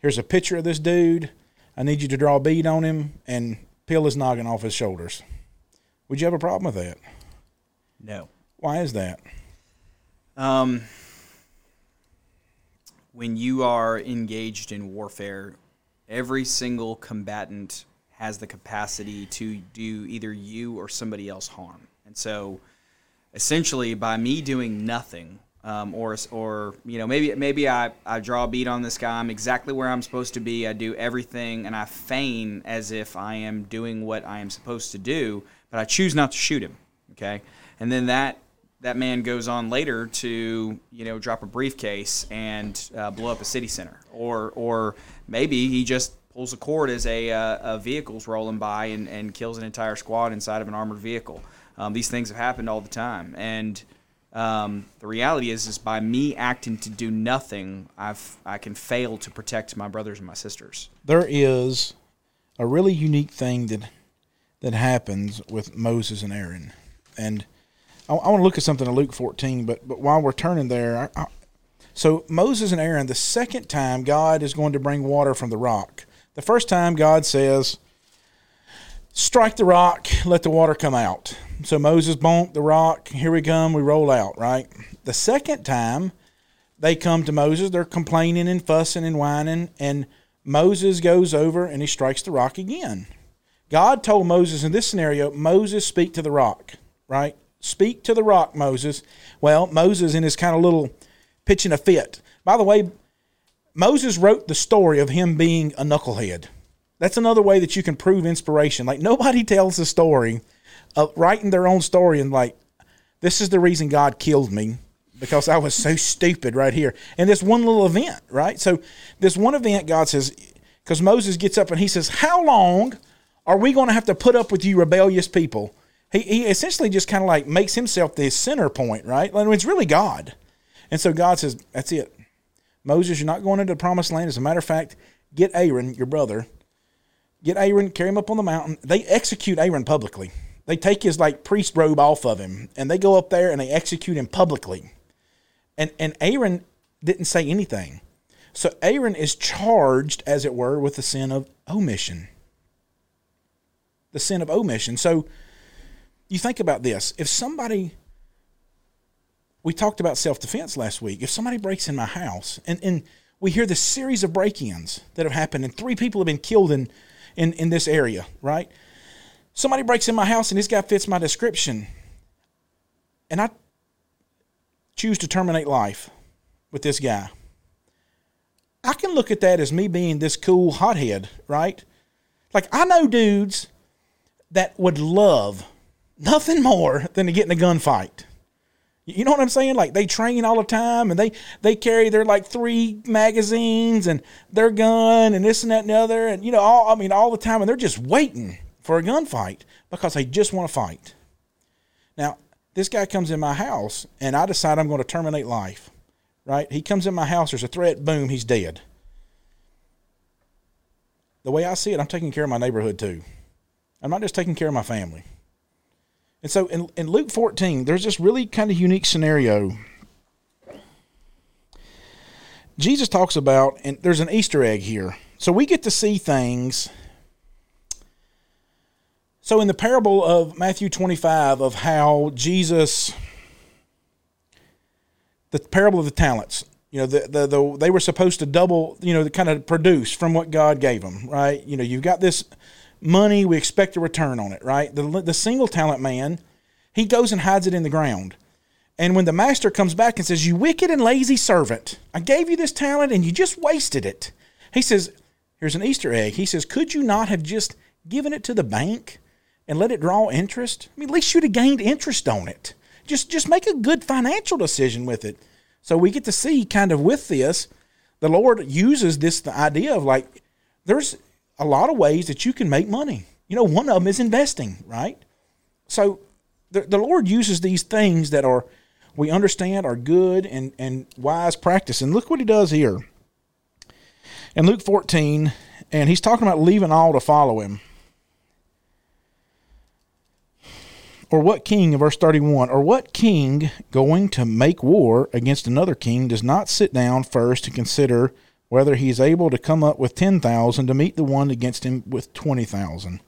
here's a picture of this dude. I need you to draw a bead on him and peel his noggin off his shoulders. Would you have a problem with that? No. Why is that? Um, when you are engaged in warfare, every single combatant has the capacity to do either you or somebody else harm. And so, essentially, by me doing nothing, um, or or you know maybe maybe I, I draw a bead on this guy. I'm exactly where I'm supposed to be. I do everything, and I feign as if I am doing what I am supposed to do, but I choose not to shoot him. Okay, and then that that man goes on later to you know drop a briefcase and uh, blow up a city center, or or maybe he just pulls a cord as a, uh, a vehicle's rolling by and, and kills an entire squad inside of an armored vehicle. Um, these things have happened all the time, and um, the reality is, is by me acting to do nothing, I've I can fail to protect my brothers and my sisters. There is a really unique thing that that happens with Moses and Aaron, and I, I want to look at something in Luke 14. But but while we're turning there, I, I, so Moses and Aaron, the second time God is going to bring water from the rock. The first time God says, "Strike the rock, let the water come out." So Moses bonked the rock. Here we come. We roll out. Right. The second time they come to Moses, they're complaining and fussing and whining, and Moses goes over and he strikes the rock again. God told Moses in this scenario, Moses speak to the rock, right? Speak to the rock, Moses. Well, Moses in his kind of little pitching a fit. By the way, Moses wrote the story of him being a knucklehead. That's another way that you can prove inspiration. Like nobody tells the story of writing their own story and like, this is the reason God killed me because I was so stupid right here. And this one little event, right? So this one event, God says, because Moses gets up and he says, How long are we going to have to put up with you rebellious people? He, he essentially just kind of like makes himself the center point, right? Like it's really God. And so God says, That's it. Moses, you're not going into the promised land. As a matter of fact, get Aaron, your brother, get Aaron, carry him up on the mountain. They execute Aaron publicly. They take his like priest robe off of him and they go up there and they execute him publicly. And and Aaron didn't say anything. So Aaron is charged, as it were, with the sin of omission. The sin of omission. So you think about this. If somebody we talked about self defense last week. If somebody breaks in my house and, and we hear this series of break ins that have happened and three people have been killed in, in, in this area, right? Somebody breaks in my house and this guy fits my description. And I choose to terminate life with this guy. I can look at that as me being this cool hothead, right? Like, I know dudes that would love nothing more than to get in a gunfight. You know what I'm saying? Like they train all the time and they they carry their like three magazines and their gun and this and that and the other and you know all I mean all the time and they're just waiting for a gunfight because they just want to fight. Now, this guy comes in my house and I decide I'm going to terminate life. Right? He comes in my house, there's a threat, boom, he's dead. The way I see it, I'm taking care of my neighborhood too. I'm not just taking care of my family. And so in, in Luke 14, there's this really kind of unique scenario. Jesus talks about, and there's an Easter egg here. So we get to see things. So in the parable of Matthew 25, of how Jesus, the parable of the talents, you know, the, the, the they were supposed to double, you know, the kind of produce from what God gave them, right? You know, you've got this money, we expect a return on it, right? The, the single talent man, he goes and hides it in the ground. And when the master comes back and says, You wicked and lazy servant, I gave you this talent and you just wasted it. He says, Here's an Easter egg. He says, Could you not have just given it to the bank and let it draw interest? I mean, at least you'd have gained interest on it. Just, just make a good financial decision with it. So we get to see kind of with this, the Lord uses this the idea of like, there's a lot of ways that you can make money. You know, one of them is investing, right? So the, the Lord uses these things that are we understand are good and, and wise practice. And look what he does here. In Luke 14, and he's talking about leaving all to follow him. Or what king, in verse 31, or what king going to make war against another king does not sit down first to consider whether he is able to come up with 10,000 to meet the one against him with 20,000?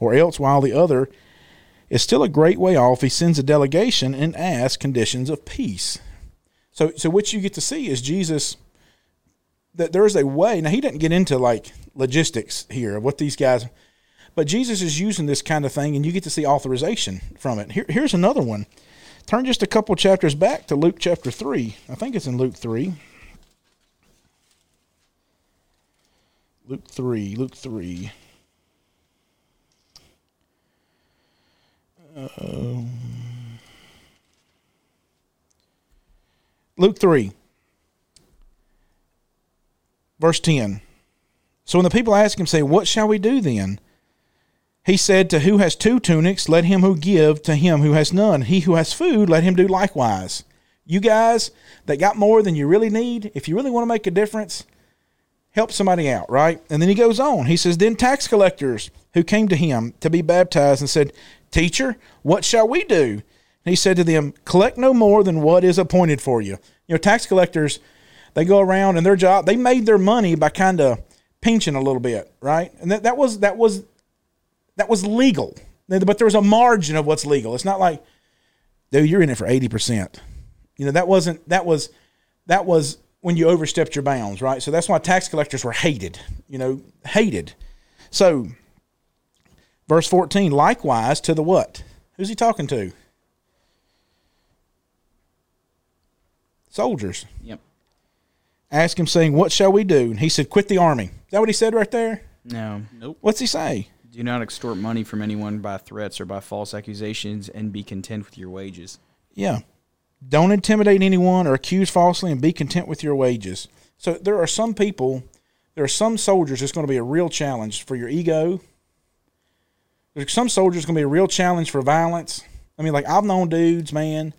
Or else, while the other is still a great way off, he sends a delegation and asks conditions of peace. So, so what you get to see is Jesus that there's a way. Now he doesn't get into like logistics here of what these guys, but Jesus is using this kind of thing, and you get to see authorization from it. Here, here's another one. Turn just a couple chapters back to Luke chapter three. I think it's in Luke three. Luke three. Luke three. Um, Luke 3, verse 10. So when the people ask him, say, What shall we do then? He said, To who has two tunics, let him who give to him who has none. He who has food, let him do likewise. You guys that got more than you really need, if you really want to make a difference, help somebody out, right? And then he goes on. He says, Then tax collectors who came to him to be baptized and said, Teacher, what shall we do? And he said to them, Collect no more than what is appointed for you. You know, tax collectors, they go around and their job, they made their money by kind of pinching a little bit, right? And that, that was that was that was legal. But there was a margin of what's legal. It's not like, dude, you're in it for eighty percent. You know, that wasn't that was that was when you overstepped your bounds, right? So that's why tax collectors were hated, you know, hated. So verse 14, likewise to the what? Who's he talking to? Soldiers. Yep. Ask him, saying, What shall we do? And he said, Quit the army. Is that what he said right there? No. Nope. What's he say? Do not extort money from anyone by threats or by false accusations, and be content with your wages. Yeah. Don't intimidate anyone or accuse falsely and be content with your wages. So there are some people, there are some soldiers it's going to be a real challenge for your ego. There's some soldiers going to be a real challenge for violence. I mean, like I've known dudes, man,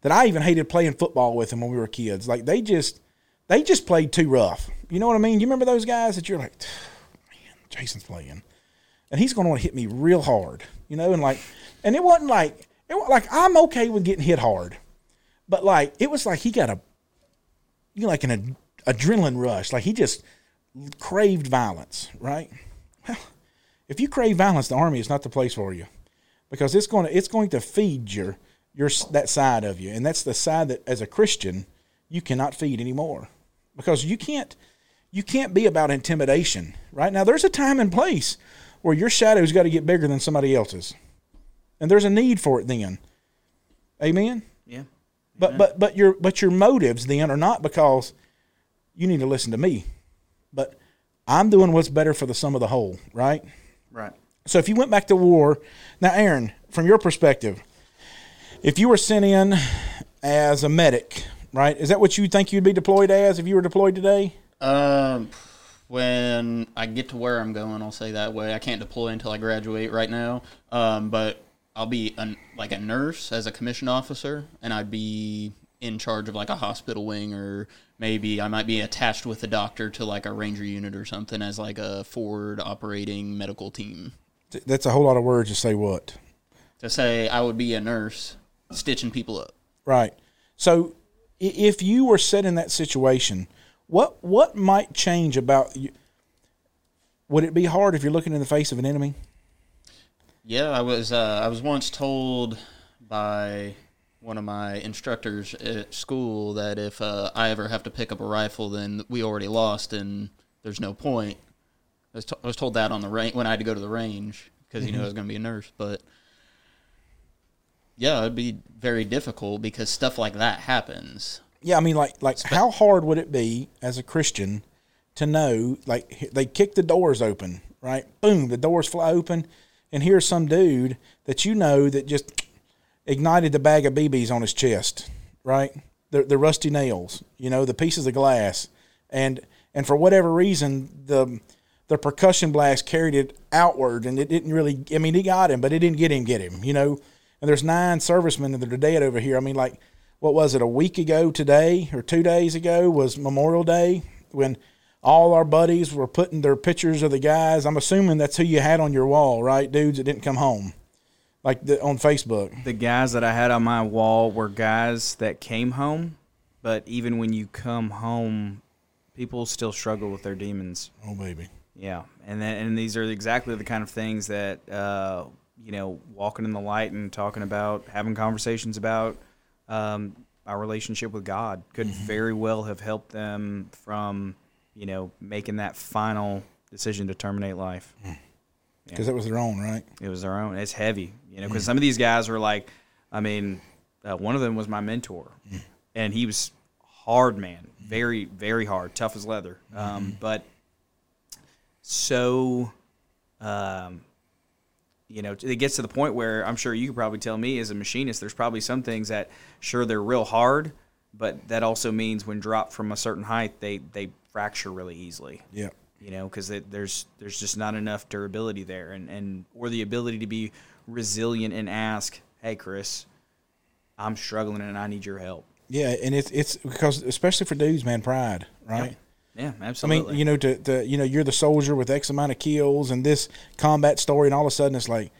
that I even hated playing football with them when we were kids. Like they just they just played too rough. You know what I mean? You remember those guys that you're like, man, Jason's playing. And he's going to want to hit me real hard, you know, and like, and it wasn't like, it was like I'm okay with getting hit hard, but like it was like he got a, you know, like an ad- adrenaline rush, like he just craved violence, right? Well, if you crave violence, the army is not the place for you, because it's going to it's going to feed your your that side of you, and that's the side that as a Christian you cannot feed anymore, because you can't you can't be about intimidation, right? Now there's a time and place where your shadow's got to get bigger than somebody else's. And there's a need for it then. Amen. Yeah. But but but your but your motives then are not because you need to listen to me. But I'm doing what's better for the sum of the whole, right? Right. So if you went back to war, now Aaron, from your perspective, if you were sent in as a medic, right? Is that what you think you'd be deployed as if you were deployed today? Um, when I get to where I'm going, I'll say that way. I can't deploy until I graduate right now. Um, but I'll be an, like a nurse as a commissioned officer, and I'd be in charge of like a hospital wing, or maybe I might be attached with a doctor to like a ranger unit or something as like a forward operating medical team. That's a whole lot of words to say what? To say I would be a nurse stitching people up. Right. So if you were set in that situation, what what might change about you? Would it be hard if you're looking in the face of an enemy? Yeah, I was. Uh, I was once told by one of my instructors at school that if uh, I ever have to pick up a rifle, then we already lost, and there's no point. I was, t- I was told that on the range when I had to go to the range because you know I was going to be a nurse, but yeah, it'd be very difficult because stuff like that happens. Yeah, I mean, like like how hard would it be as a Christian to know like they kick the doors open, right? Boom, the doors fly open, and here's some dude that you know that just ignited the bag of BBs on his chest, right? The the rusty nails, you know, the pieces of glass, and and for whatever reason the the percussion blast carried it outward, and it didn't really. I mean, he got him, but it didn't get him. Get him, you know. And there's nine servicemen that are dead over here. I mean, like what was it a week ago today or two days ago was Memorial Day when all our buddies were putting their pictures of the guys. I'm assuming that's who you had on your wall, right? Dudes that didn't come home. like the, on Facebook. the guys that I had on my wall were guys that came home, but even when you come home, people still struggle with their demons. Oh baby. Yeah, and then and these are exactly the kind of things that uh, you know, walking in the light and talking about, having conversations about um, our relationship with God could very well have helped them from you know making that final decision to terminate life. Because it was their own, right? It was their own. It's heavy, you know, because some of these guys were like, I mean, uh, one of them was my mentor, and he was hard man, very, very hard, tough as leather, um, but so, um, you know, it gets to the point where I'm sure you could probably tell me as a machinist, there's probably some things that, sure, they're real hard, but that also means when dropped from a certain height, they they fracture really easily Yeah. you know, because there's there's just not enough durability there, and and or the ability to be resilient and ask, hey, Chris, I'm struggling and I need your help. Yeah, and it's it's because especially for dudes, man, pride, right? Yeah, absolutely. I mean, you know, to, to you know, you're the soldier with X amount of kills and this combat story, and all of a sudden it's like,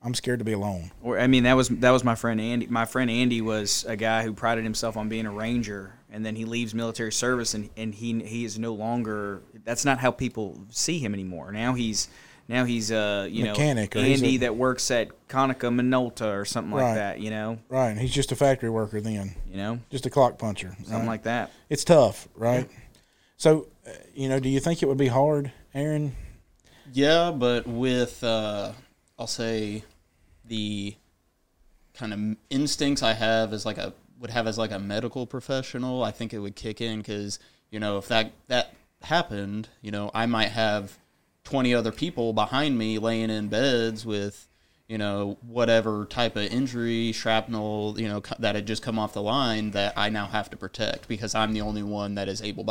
I'm scared to be alone. Or I mean, that was that was my friend Andy. My friend Andy was a guy who prided himself on being a ranger, and then he leaves military service, and, and he he is no longer. That's not how people see him anymore. Now he's now he's uh you Mechanic, know Andy a- that works at Konica Minolta or something like that. You know, Right. And he's just a factory worker then, you know just a clock puncher. something right? like that. It's tough, right? So, uh, you know, do you think it would be hard, Aaron? Yeah, but with uh, I'll say the kind of instincts I have as like a would have as like a medical professional, I think it would kick in because you know if that that happened, you know I might have twenty other people behind me laying in beds with you know whatever type of injury, shrapnel, you know that had just come off the line that I now have to protect because I'm the only one that is able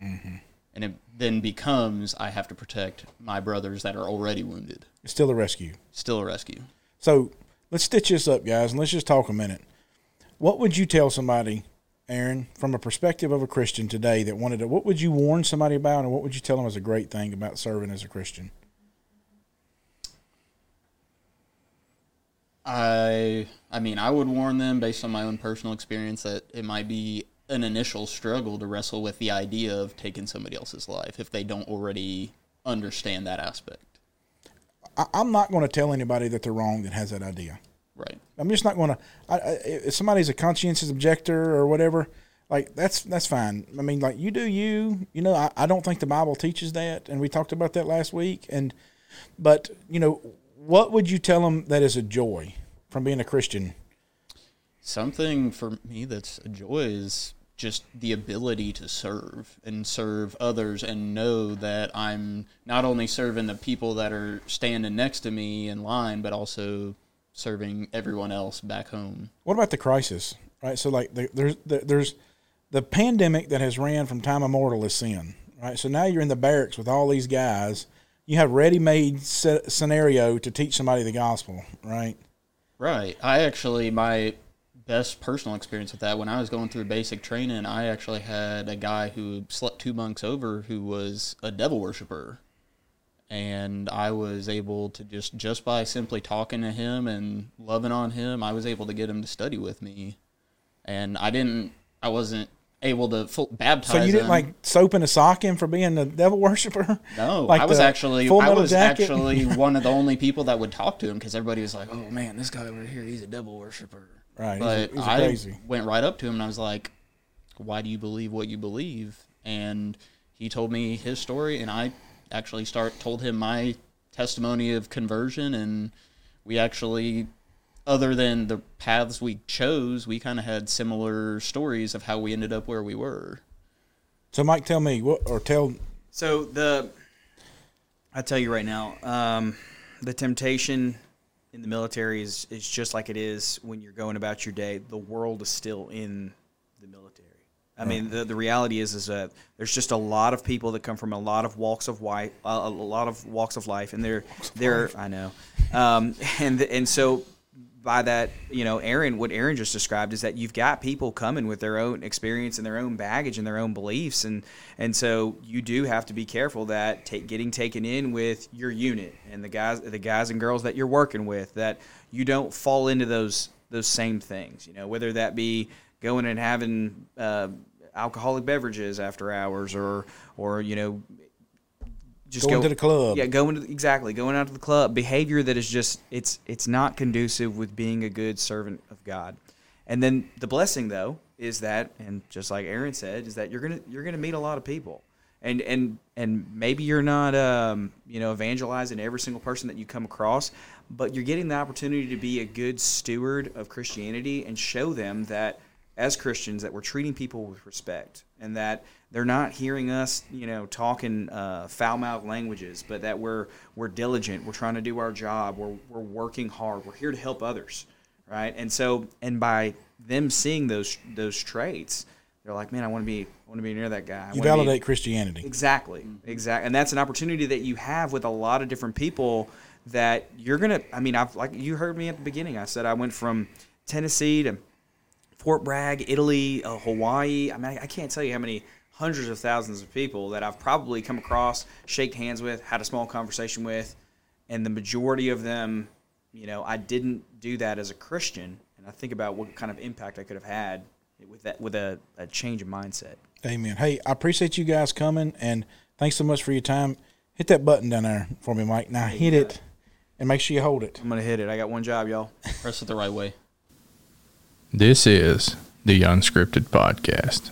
bodied and it then becomes I have to protect my brothers that are already wounded. It's still a rescue. Still a rescue. So let's stitch this up, guys, and let's just talk a minute. What would you tell somebody, Aaron, from a perspective of a Christian today that wanted to? What would you warn somebody about, and what would you tell them as a great thing about serving as a Christian? I I mean I would warn them based on my own personal experience that it might be an initial struggle to wrestle with the idea of taking somebody else's life if they don't already understand that aspect. I, I'm not going to tell anybody that they're wrong that has that idea. Right. I'm just not going to. I, I, if somebody's a conscientious objector or whatever, like that's that's fine. I mean, like you do you. You know, I, I don't think the Bible teaches that, and we talked about that last week. And but you know, what would you tell them that is a joy from being a Christian? Something for me that's a joy is just the ability to serve and serve others and know that I'm not only serving the people that are standing next to me in line, but also serving everyone else back home. What about the crisis? Right. So like the, there's the, there's the pandemic that has ran from time immortal is sin. Right. So now you're in the barracks with all these guys. You have ready-made scenario to teach somebody the gospel. Right. Right. I actually my best personal experience with that when I was going through basic training, I actually had a guy who slept two bunks over who was a devil worshiper. And I was able to just just by simply talking to him and loving on him, I was able to get him to study with me. And I didn't I wasn't able to full, baptize him. So you didn't him. like soap and a sock him for being a devil worshiper? No, like I was actually I was Jacket? actually one of the only people that would talk to him because everybody was like, "Oh man, this guy over here, he's a devil worshiper." Right, he's a- But he's a I crazy. went right up to him and I was like, "Why do you believe what you believe?" And he told me his story, and I actually start told him my testimony of conversion, and we actually. Other than the paths we chose, we kind of had similar stories of how we ended up where we were. So Mike, tell me what, or tell So the, I tell you right now, um, the temptation in the military is is just like it is when you're going about your day. The world is still in the military. I mean, the, the reality is is that there's just a lot of people that come from a lot of walks of white, uh, a lot of walks of life, and they're they're I know, um, and and so by that, you know, Aaron, what Aaron just described is that you've got people coming with their own experience and their own baggage and their own beliefs, and and so you do have to be careful that take, getting taken in with your unit and the guys, the guys and girls that you're working with, that you don't fall into those those same things. You know, whether that be going and having uh, alcoholic beverages after hours, or or you know just Going go to the club. Yeah, going to exactly going out to the club. Behavior that is just it's it's not conducive with being a good servant of God. And then the blessing though is that, and just like Aaron said, is that you're gonna you're gonna meet a lot of people. And and and maybe you're not um, you know evangelizing every single person that you come across, but you're getting the opportunity to be a good steward of Christianity and show them that as Christians that we're treating people with respect and that they're not hearing us, you know, talking uh, foul-mouthed languages, but that we're we're diligent, we're trying to do our job, we're we're working hard, we're here to help others, right? And so, and by them seeing those those traits, they're like, man, I want to be I want to be near that guy. I You wanna be- validate Christianity. Exactly. Exactly. And that's an opportunity that you have with a lot of different people that you're going to I mean, I've like you heard me at the beginning. I said I went from Tennessee to Fort Bragg, Italy, uh, Hawaii. I mean, I, I can't tell you how many hundreds of thousands of people that I've probably come across, shaked hands with, had a small conversation with, and the majority of them, you know, I didn't do that as a Christian, and I think about what kind of impact I could have had with that with a, a change of mindset. Amen. Hey, I appreciate you guys coming, and thanks so much for your time. Hit that button down there for me, Mike. Now hit it, and make sure you hold it. I'm gonna hit it. I got one job, y'all. Press it the right way. This is the Unscripted Podcast.